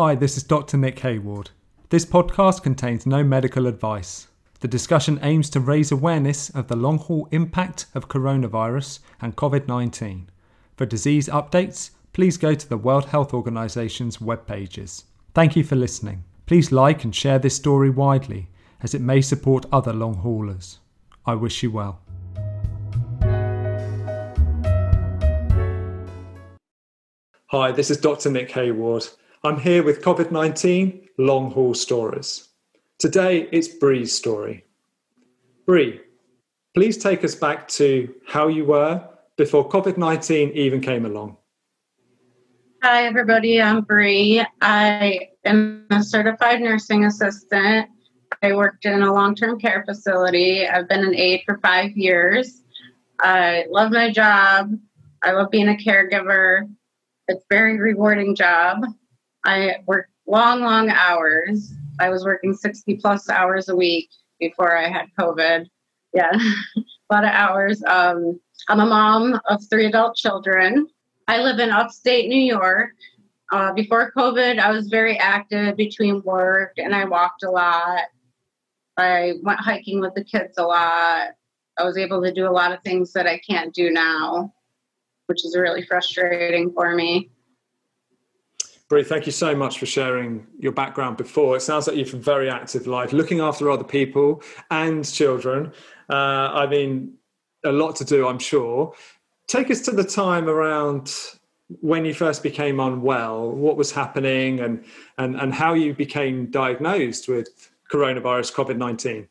Hi, this is Dr. Nick Hayward. This podcast contains no medical advice. The discussion aims to raise awareness of the long haul impact of coronavirus and COVID 19. For disease updates, please go to the World Health Organization's web pages. Thank you for listening. Please like and share this story widely as it may support other long haulers. I wish you well. Hi, this is Dr. Nick Hayward. I'm here with COVID 19 long haul stories. Today it's Bree's story. Bree, please take us back to how you were before COVID 19 even came along. Hi, everybody. I'm Bree. I am a certified nursing assistant. I worked in a long term care facility. I've been an aide for five years. I love my job. I love being a caregiver. It's a very rewarding job. I work long, long hours. I was working 60 plus hours a week before I had COVID. Yeah, a lot of hours. Um, I'm a mom of three adult children. I live in upstate New York. Uh, before COVID, I was very active between work and I walked a lot. I went hiking with the kids a lot. I was able to do a lot of things that I can't do now which is really frustrating for me. Bree, thank you so much for sharing your background before. It sounds like you've a very active life, looking after other people and children. Uh, I mean, a lot to do, I'm sure. Take us to the time around when you first became unwell, what was happening, and, and, and how you became diagnosed with coronavirus COVID 19.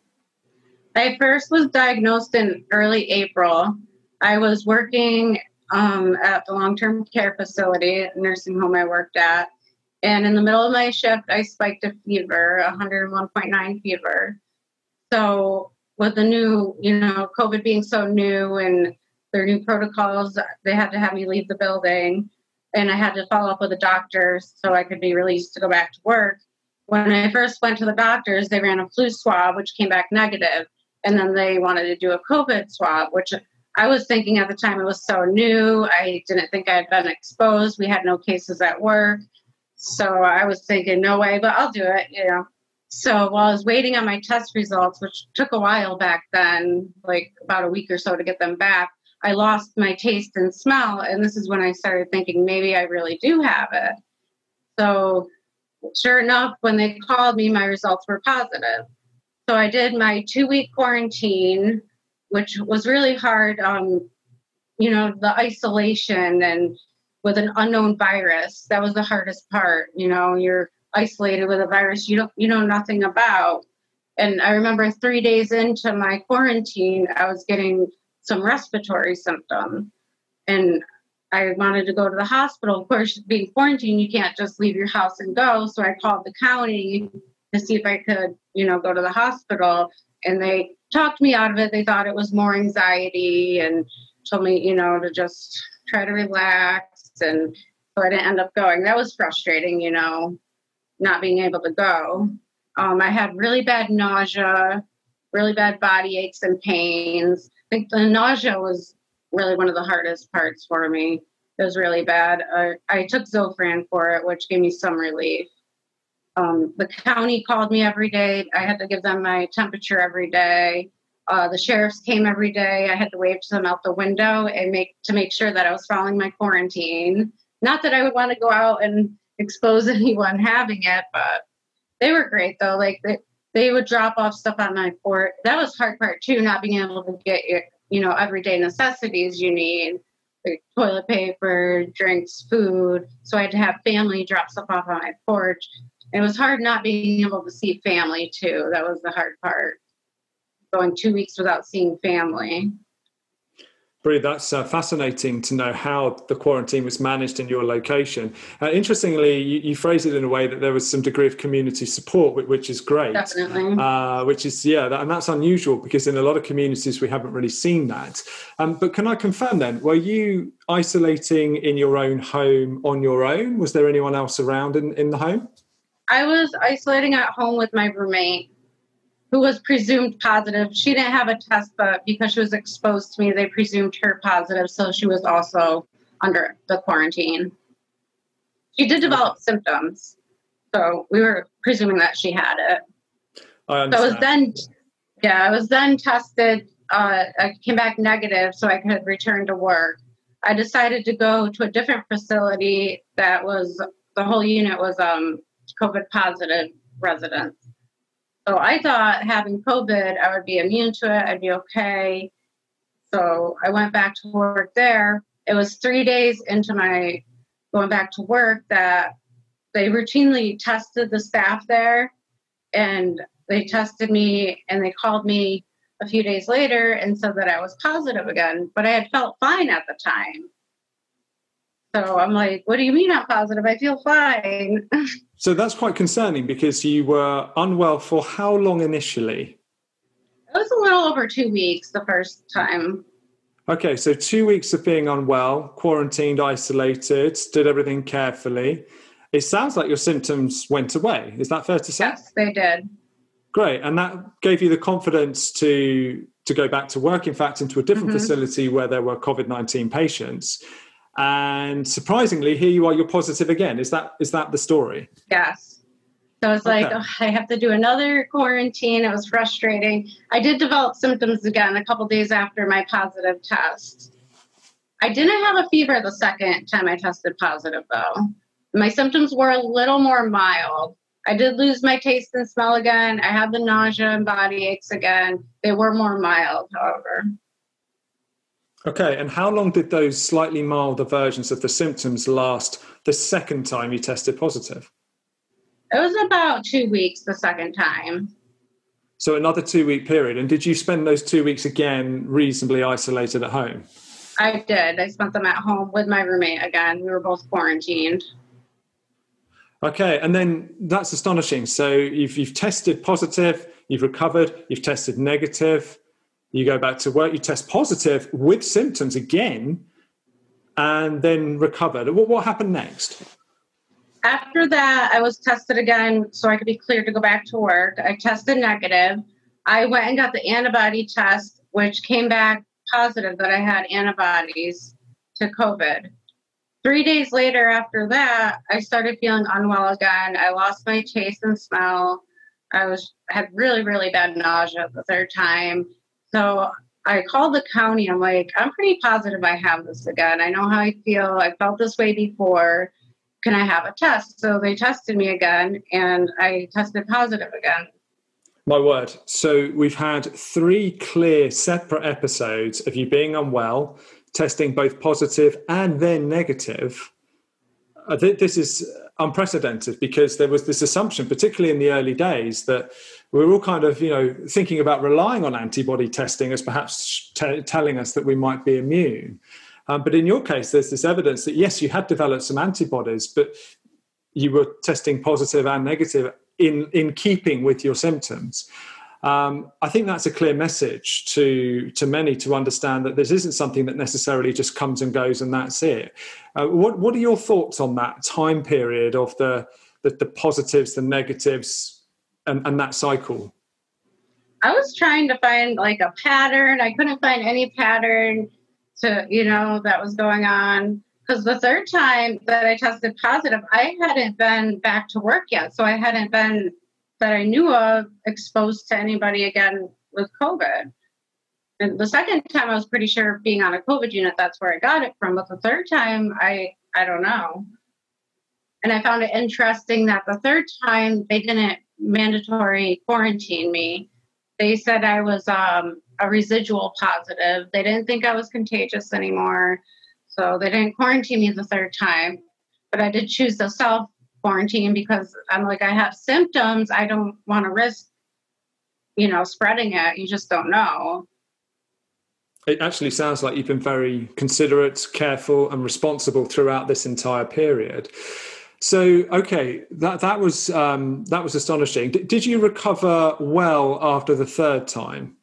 I first was diagnosed in early April. I was working um, at the long term care facility, nursing home I worked at. And in the middle of my shift, I spiked a fever, 101.9 fever. So, with the new, you know, COVID being so new and their new protocols, they had to have me leave the building. And I had to follow up with the doctors so I could be released to go back to work. When I first went to the doctors, they ran a flu swab, which came back negative, And then they wanted to do a COVID swab, which I was thinking at the time it was so new. I didn't think I had been exposed. We had no cases at work. So I was thinking, no way, but I'll do it, you know. So while I was waiting on my test results, which took a while back then, like about a week or so to get them back, I lost my taste and smell. And this is when I started thinking maybe I really do have it. So sure enough, when they called me, my results were positive. So I did my two week quarantine which was really hard. Um, you know, the isolation and with an unknown virus, that was the hardest part. You know, you're isolated with a virus you don't you know nothing about. And I remember three days into my quarantine, I was getting some respiratory symptoms, and I wanted to go to the hospital. Of course, being quarantined, you can't just leave your house and go. So I called the county to see if I could, you know, go to the hospital. And they talked me out of it. They thought it was more anxiety and told me, you know, to just try to relax. And so I didn't end up going. That was frustrating, you know, not being able to go. Um, I had really bad nausea, really bad body aches and pains. I think the nausea was really one of the hardest parts for me. It was really bad. Uh, I took Zofran for it, which gave me some relief. Um, the county called me every day. I had to give them my temperature every day. Uh, the sheriffs came every day. I had to wave to them out the window and make to make sure that I was following my quarantine. Not that I would want to go out and expose anyone having it, but they were great though. Like they, they would drop off stuff on my port. That was hard part too, not being able to get your, you know, everyday necessities you need, like toilet paper, drinks, food. So I had to have family drop stuff off on my porch it was hard not being able to see family too. That was the hard part. Going two weeks without seeing family. Bree, that's uh, fascinating to know how the quarantine was managed in your location. Uh, interestingly, you, you phrase it in a way that there was some degree of community support, which, which is great. Definitely. Uh, which is, yeah, that, and that's unusual because in a lot of communities we haven't really seen that. Um, but can I confirm then, were you isolating in your own home on your own? Was there anyone else around in, in the home? I was isolating at home with my roommate who was presumed positive. She didn't have a test, but because she was exposed to me, they presumed her positive. So she was also under the quarantine. She did develop symptoms. So we were presuming that she had it. I understand. So I was then, yeah, I was then tested. Uh, I came back negative, so I could return to work. I decided to go to a different facility that was the whole unit was um, COVID positive residents. So I thought having COVID, I would be immune to it. I'd be okay. So I went back to work there. It was three days into my going back to work that they routinely tested the staff there and they tested me and they called me a few days later and said that I was positive again, but I had felt fine at the time. So I'm like, what do you mean I'm positive? I feel fine. so that's quite concerning because you were unwell for how long initially? It was a little over two weeks the first time. Okay, so two weeks of being unwell, quarantined, isolated, did everything carefully. It sounds like your symptoms went away. Is that fair to say? Yes, they did. Great, and that gave you the confidence to to go back to work. In fact, into a different mm-hmm. facility where there were COVID nineteen patients. And surprisingly, here you are. You're positive again. Is that is that the story? Yes. So it's okay. like oh, I have to do another quarantine. It was frustrating. I did develop symptoms again a couple days after my positive test. I didn't have a fever the second time I tested positive, though. My symptoms were a little more mild. I did lose my taste and smell again. I had the nausea and body aches again. They were more mild, however. Okay, and how long did those slightly milder versions of the symptoms last the second time you tested positive? It was about two weeks the second time. So another two week period. And did you spend those two weeks again reasonably isolated at home? I did. I spent them at home with my roommate again. We were both quarantined. Okay, and then that's astonishing. So you've, you've tested positive, you've recovered, you've tested negative, you go back to work, you test positive with symptoms again, and then recovered. What, what happened next? After that, I was tested again so I could be cleared to go back to work. I tested negative. I went and got the antibody test, which came back positive that I had antibodies to COVID. Three days later, after that, I started feeling unwell again. I lost my taste and smell. I was had really, really bad nausea the third time. So I called the county. I'm like, I'm pretty positive I have this again. I know how I feel. I felt this way before. Can I have a test? So they tested me again, and I tested positive again. My word. So we've had three clear, separate episodes of you being unwell, testing both positive and then negative. This is unprecedented because there was this assumption, particularly in the early days, that we were all kind of, you know, thinking about relying on antibody testing as perhaps t- telling us that we might be immune. Um, but in your case, there's this evidence that yes, you had developed some antibodies, but you were testing positive and negative in in keeping with your symptoms um, I think that's a clear message to to many to understand that this isn't something that necessarily just comes and goes and that's it. Uh, what what are your thoughts on that time period of the the, the positives, the negatives, and, and that cycle? I was trying to find like a pattern. I couldn't find any pattern to you know that was going on because the third time that I tested positive, I hadn't been back to work yet, so I hadn't been that I knew of exposed to anybody again with COVID. And the second time I was pretty sure being on a COVID unit, that's where I got it from. But the third time, I I don't know. And I found it interesting that the third time they didn't mandatory quarantine me. They said I was um, a residual positive. They didn't think I was contagious anymore. So they didn't quarantine me the third time. But I did choose to self quarantine because I'm like, I have symptoms. I don't want to risk, you know, spreading it. You just don't know. It actually sounds like you've been very considerate, careful, and responsible throughout this entire period. So, okay, that that was um, that was astonishing. D- did you recover well after the third time?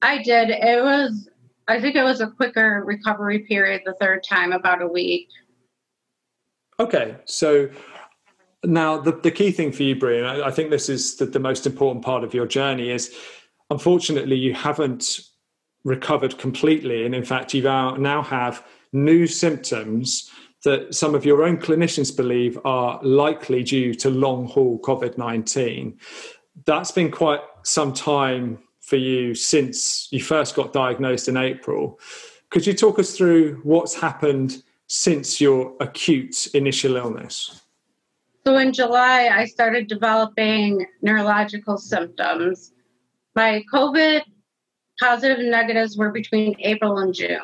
I did. It was. I think it was a quicker recovery period the third time, about a week. Okay, so now, the, the key thing for you, Brian, I, I think this is the, the most important part of your journey is unfortunately you haven't recovered completely. And in fact, you now have new symptoms that some of your own clinicians believe are likely due to long haul COVID 19. That's been quite some time for you since you first got diagnosed in April. Could you talk us through what's happened since your acute initial illness? So in July, I started developing neurological symptoms. My COVID positive and negatives were between April and June.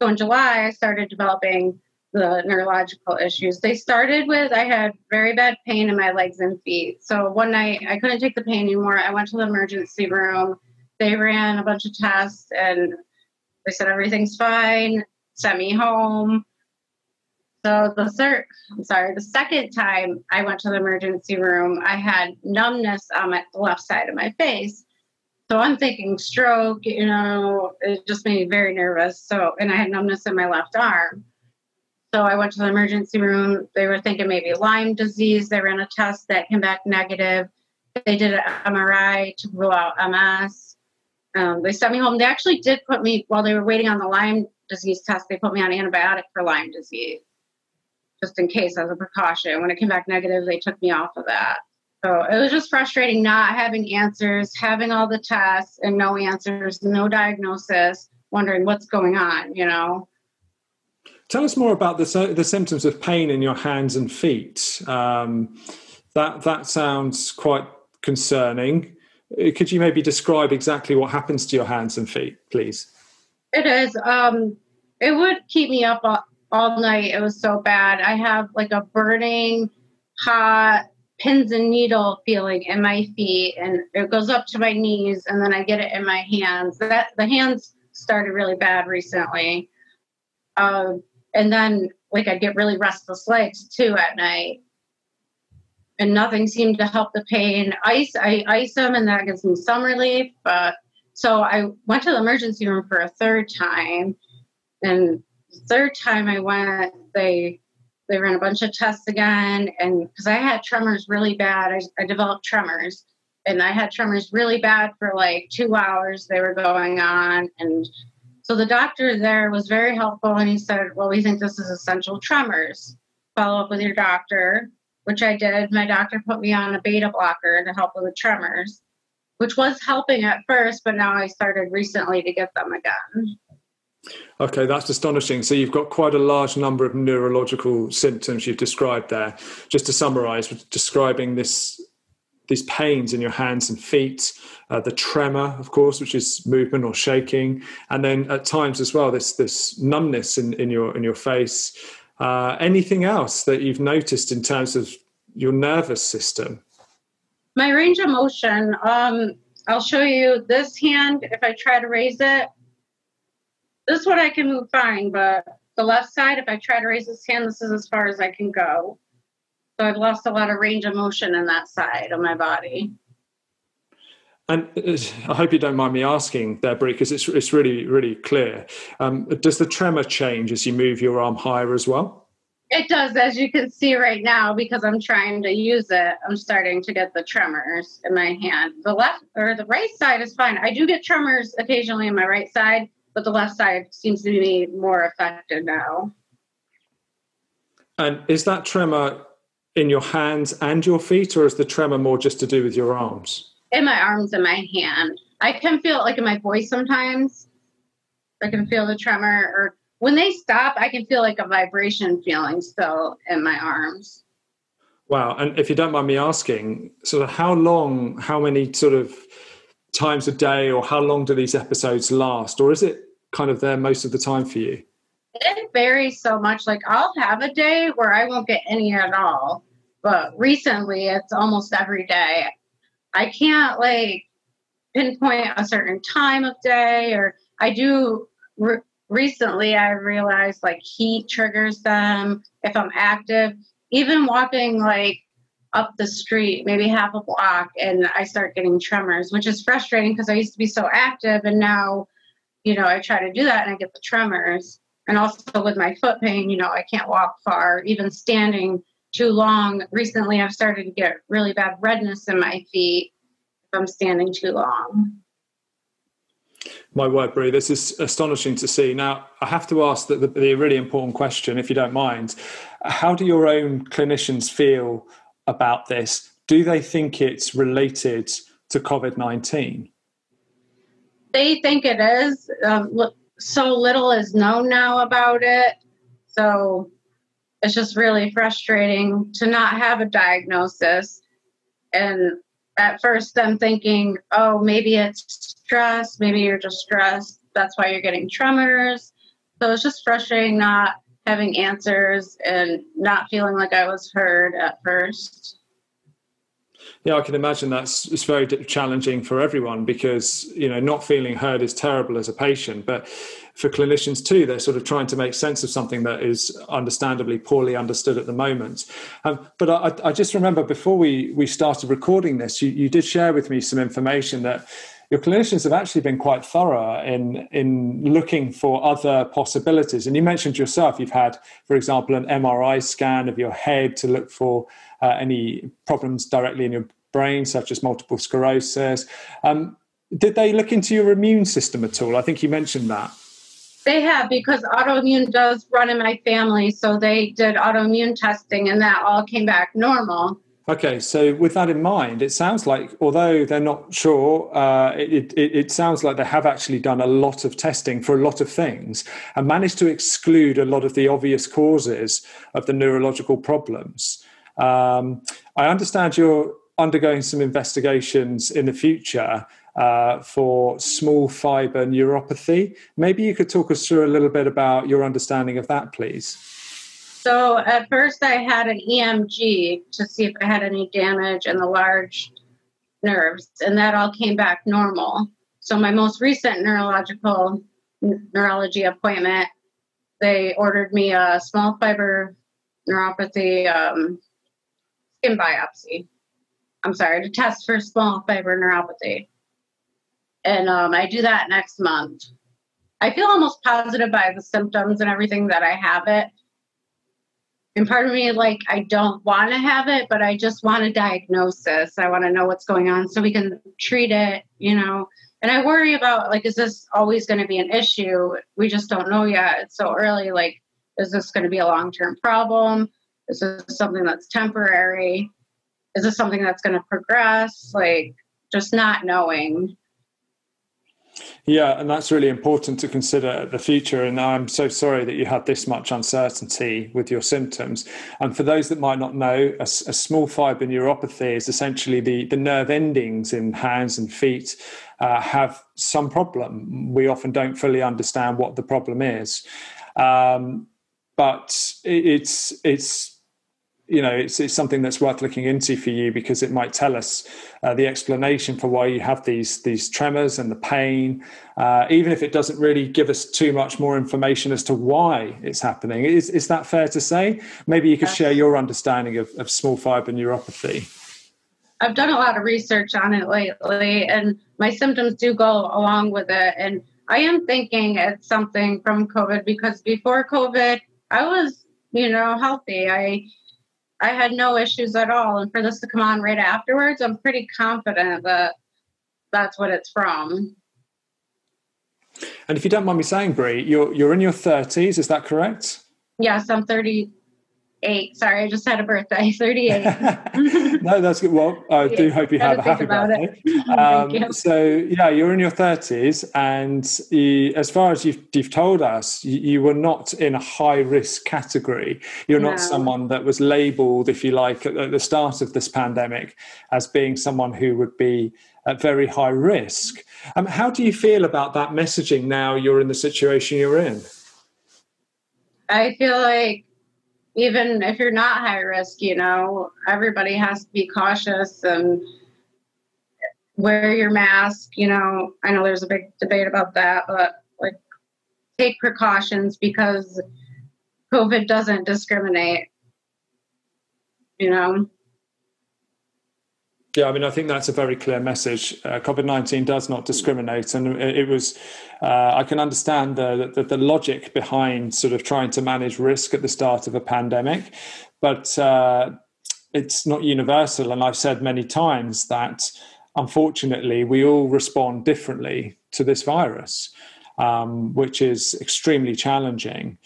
So in July, I started developing the neurological issues. They started with I had very bad pain in my legs and feet. So one night I couldn't take the pain anymore. I went to the emergency room. They ran a bunch of tests and they said everything's fine, sent me home. So the third, I'm sorry, the second time I went to the emergency room, I had numbness on my, the left side of my face. So I'm thinking stroke, you know, it just made me very nervous. So, and I had numbness in my left arm. So I went to the emergency room. They were thinking maybe Lyme disease. They ran a test that came back negative. They did an MRI to rule out MS. Um, they sent me home. They actually did put me, while they were waiting on the Lyme disease test, they put me on antibiotic for Lyme disease, just in case as a precaution. When it came back negative, they took me off of that. So it was just frustrating not having answers, having all the tests and no answers, no diagnosis, wondering what's going on, you know. Tell us more about the, the symptoms of pain in your hands and feet. Um, that, that sounds quite concerning. Uh, could you maybe describe exactly what happens to your hands and feet, please? It is. Um, it would keep me up all, all night. It was so bad. I have like a burning, hot, pins and needle feeling in my feet, and it goes up to my knees, and then I get it in my hands. That the hands started really bad recently. Uh, and then like I'd get really restless legs too at night. And nothing seemed to help the pain. Ice, I ice them and that gives me some relief. But so I went to the emergency room for a third time. And third time I went, they they ran a bunch of tests again. And because I had tremors really bad, I, I developed tremors. And I had tremors really bad for like two hours. They were going on. And so the doctor there was very helpful and he said, Well, we think this is essential tremors. Follow up with your doctor, which I did. My doctor put me on a beta blocker to help with the tremors, which was helping at first, but now I started recently to get them again. Okay, that's astonishing. So you've got quite a large number of neurological symptoms you've described there. Just to summarize, describing this these pains in your hands and feet, uh, the tremor, of course, which is movement or shaking, and then at times as well this this numbness in, in your in your face. Uh, anything else that you've noticed in terms of your nervous system? My range of motion. Um, I'll show you this hand. If I try to raise it, this one I can move fine, but the left side, if I try to raise this hand, this is as far as I can go. So I've lost a lot of range of motion in that side of my body. And uh, I hope you don't mind me asking there, Brie, because it's, it's really, really clear. Um, does the tremor change as you move your arm higher as well? It does, as you can see right now, because I'm trying to use it. I'm starting to get the tremors in my hand. The left or the right side is fine. I do get tremors occasionally in my right side, but the left side seems to be more affected now. And is that tremor in your hands and your feet, or is the tremor more just to do with your arms? In my arms and my hand. I can feel it like in my voice sometimes. I can feel the tremor, or when they stop, I can feel like a vibration feeling still in my arms. Wow. And if you don't mind me asking, sort of how long, how many sort of times a day, or how long do these episodes last? Or is it kind of there most of the time for you? It varies so much. Like I'll have a day where I won't get any at all, but recently it's almost every day. I can't like pinpoint a certain time of day, or I do. Re- recently, I realized like heat triggers them if I'm active. Even walking like up the street, maybe half a block, and I start getting tremors, which is frustrating because I used to be so active, and now, you know, I try to do that and I get the tremors and also with my foot pain, you know, I can't walk far, even standing too long. Recently, I've started to get really bad redness in my feet if I'm standing too long. My word, Brie, this is astonishing to see. Now, I have to ask the, the, the really important question, if you don't mind. How do your own clinicians feel about this? Do they think it's related to COVID 19? They think it is. Um, so little is known now about it. So it's just really frustrating to not have a diagnosis. And at first, I'm thinking, oh, maybe it's stress. Maybe you're just stressed. That's why you're getting tremors. So it's just frustrating not having answers and not feeling like I was heard at first. Yeah, I can imagine that's it's very challenging for everyone because you know not feeling heard is terrible as a patient, but for clinicians too, they're sort of trying to make sense of something that is understandably poorly understood at the moment. Um, but I, I, just remember before we we started recording this, you, you did share with me some information that your clinicians have actually been quite thorough in in looking for other possibilities. And you mentioned yourself you've had, for example, an MRI scan of your head to look for uh, any problems directly in your brain, such as multiple sclerosis. Um, did they look into your immune system at all? I think you mentioned that. They have because autoimmune does run in my family. So they did autoimmune testing and that all came back normal. Okay, so with that in mind, it sounds like although they're not sure, uh, it, it, it, sounds like they have actually done a lot of testing for a lot of things and managed to exclude a lot of the obvious causes of the neurological problems. Um, I understand you're undergoing some investigations in the future uh, for small fiber neuropathy. Maybe you could talk us through a little bit about your understanding of that, please. So, at first, I had an EMG to see if I had any damage in the large nerves, and that all came back normal. So, my most recent neurological neurology appointment, they ordered me a small fiber neuropathy um, skin biopsy. I'm sorry, to test for small fiber neuropathy. And um, I do that next month. I feel almost positive by the symptoms and everything that I have it and part of me like i don't want to have it but i just want a diagnosis. I want to know what's going on so we can treat it you know? And i worry about like is this always going to be an issue? We just don't know yet. It's so early like is this going to be a long-term problem? Is this something that's temporary? Is this something that's going to progress? Like just not knowing yeah, and that's really important to consider the future. And I'm so sorry that you had this much uncertainty with your symptoms. And for those that might not know, a, a small fiber neuropathy is essentially the, the nerve endings in hands and feet uh, have some problem. We often don't fully understand what the problem is. Um, but it's it's you know it's, it's something that's worth looking into for you because it might tell us uh, the explanation for why you have these these tremors and the pain uh, even if it doesn't really give us too much more information as to why it's happening. Is, is that fair to say? Maybe you could share your understanding of, of small fiber neuropathy. I've done a lot of research on it lately and my symptoms do go along with it. And i am thinking it's something from covid because before covid i was you know healthy. I I had no issues at all. And for this to come on right afterwards, I'm pretty confident that that's what it's from. And if you don't mind me saying, Brie, you're you're in your 30s, is that correct? Yes, I'm 30 eight. Sorry, I just had a birthday, 38. no, that's good. Well, I do hope you have a happy birthday. Um, so, yeah, you're in your 30s, and you, as far as you've, you've told us, you, you, were not in a high risk category. You're no. not someone that was labeled, if you like, at, at the start of this pandemic as being someone who would be at very high risk. Um, how do you feel about that messaging now you're in the situation you're in? I feel like even if you're not high risk, you know, everybody has to be cautious and wear your mask. You know, I know there's a big debate about that, but like take precautions because COVID doesn't discriminate. You know? Yeah, I mean, I think that's a very clear message. Uh, COVID 19 does not discriminate. And it, was, uh, I can understand the, the, the, logic behind sort of trying to manage risk at the start of a pandemic, but uh, it's not universal. And I've said many times that unfortunately, we all respond differently to this virus, um, which is extremely challenging.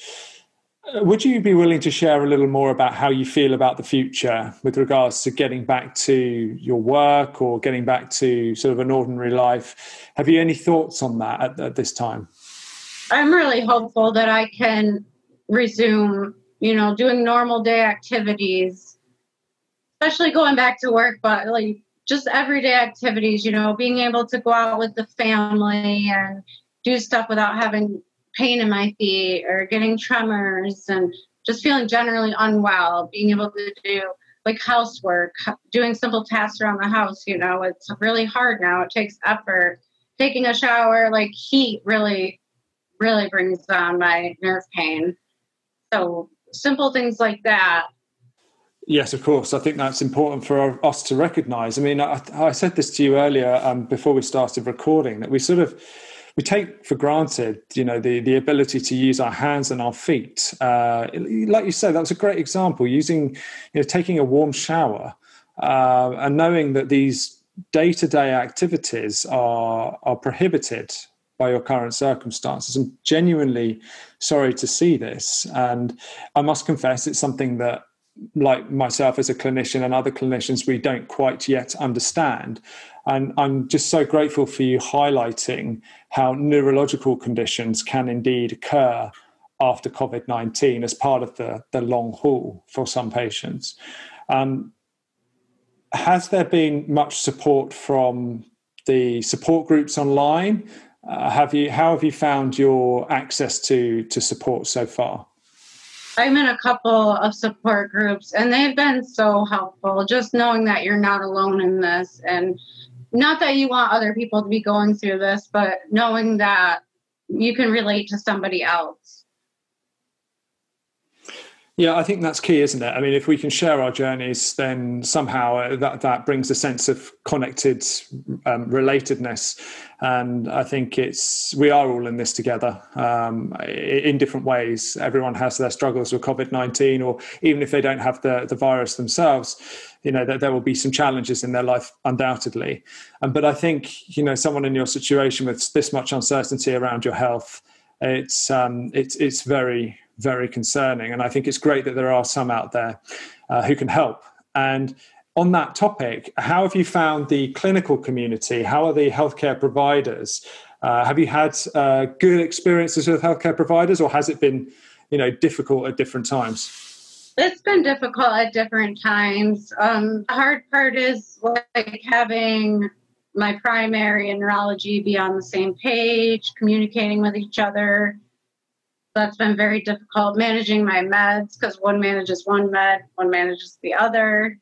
Uh, would you be willing to share a little more about how you feel about the future with regards to getting back to your work or getting back to sort of an ordinary life? Have you any thoughts on that at, at this time? I'm really hopeful that I can resume, you know, doing normal day activities, especially going back to work, but like just everyday activities, you know, being able to go out with the family and do stuff without having pain in my feet or getting tremors and just feeling generally unwell, being able to do like housework, doing simple tasks around the house, you know, it's really hard now. It takes effort. Taking a shower, like heat really, really brings down my nerve pain. So simple things like that. Yes, of course. I think that's important for us to recognize. I mean, I, I said this to you earlier um, before we started recording that we sort of we take for granted, you know, the the ability to use our hands and our feet. Uh, like you said, that was a great example. Using, you know, taking a warm shower uh, and knowing that these day to day activities are are prohibited by your current circumstances. I'm genuinely sorry to see this, and I must confess, it's something that like myself as a clinician and other clinicians, we don't quite yet understand. And I'm just so grateful for you highlighting how neurological conditions can indeed occur after COVID 19 as part of the, the long haul for some patients. Um, has there been much support from the support groups online? Uh, have you how have you found your access to to support so far? I'm in a couple of support groups and they've been so helpful just knowing that you're not alone in this and not that you want other people to be going through this, but knowing that you can relate to somebody else. Yeah, I think that's key, isn't it? I mean, if we can share our journeys, then somehow uh, that that brings a sense of connected um, relatedness, and I think it's we are all in this together um, in different ways. Everyone has their struggles with COVID nineteen, or even if they don't have the the virus themselves, you know that there will be some challenges in their life undoubtedly. Um, but I think you know someone in your situation with this much uncertainty around your health, it's um, it's it's very very concerning. And I think it's great that there are some out there uh, who can help. And on that topic, how have you found the clinical community? How are the healthcare providers? Uh, have you had uh, good experiences with healthcare providers, or has it been, you know, difficult at different times? It's been difficult at different times. Um, the hard part is like having my primary and neurology be on the same page, communicating with each other, that's been very difficult managing my meds because one manages one med, one manages the other.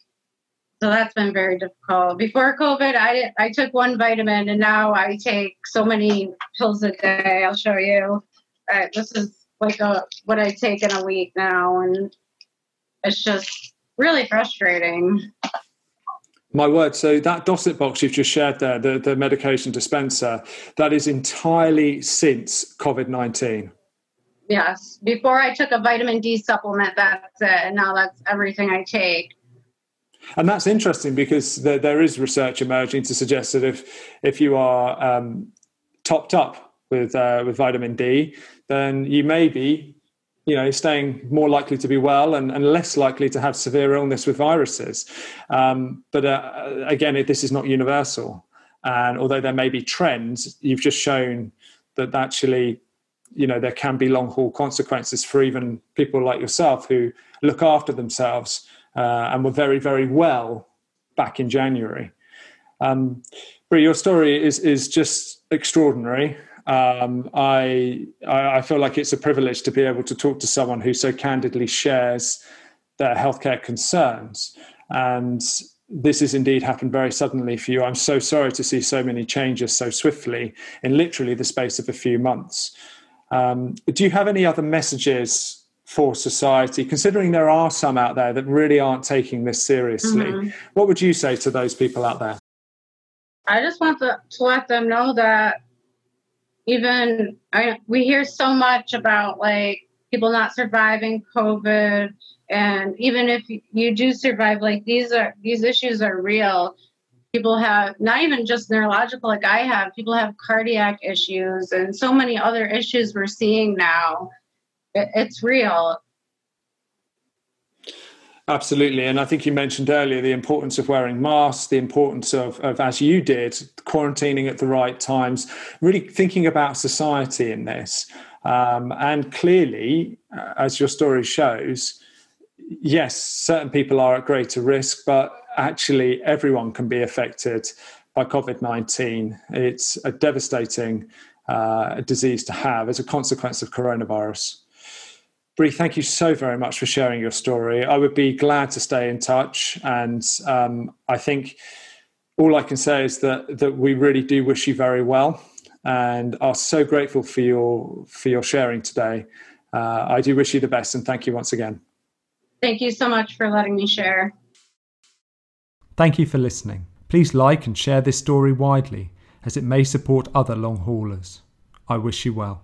So that's been very difficult. Before COVID, I I took one vitamin, and now I take so many pills a day. I'll show you. Uh, this is like a, what I take in a week now, and it's just really frustrating. My word. So that Dosette box you've just shared there, the, the medication dispenser, that is entirely since COVID 19. Yes. Before I took a vitamin D supplement, that's it. Now that's everything I take. And that's interesting because there, there is research emerging to suggest that if if you are um, topped up with uh, with vitamin D, then you may be, you know, staying more likely to be well and, and less likely to have severe illness with viruses. Um, but uh, again, this is not universal. And although there may be trends, you've just shown that actually you know there can be long haul consequences for even people like yourself who look after themselves uh, and were very very well back in January. Um, Brie, your story is is just extraordinary. Um, I I feel like it's a privilege to be able to talk to someone who so candidly shares their healthcare concerns and this has indeed happened very suddenly for you. I'm so sorry to see so many changes so swiftly in literally the space of a few months. Um, do you have any other messages for society, considering there are some out there that really aren't taking this seriously? Mm-hmm. What would you say to those people out there? I just want to, to let them know that even I, we hear so much about like people not surviving COVID, and even if you do survive, like these are these issues are real. People have not even just neurological, like I have, people have cardiac issues and so many other issues we're seeing now. It, it's real. Absolutely. And I think you mentioned earlier the importance of wearing masks, the importance of, of, as you did, quarantining at the right times, really thinking about society in this. Um, and clearly, uh, as your story shows, yes, certain people are at greater risk, but actually everyone can be affected by COVID 19. It's a devastating uh, disease to have as a consequence of coronavirus. Bree, thank you so very much for sharing your story. I would be glad to stay in touch, and um, I think all I can say is that that we really do wish you very well, and are so grateful for your for your sharing today. Uh, I do wish you the best, and thank you once again. Thank you so much for letting me share. Thank you for listening. Please like and share this story widely as it may support other long haulers. I wish you well.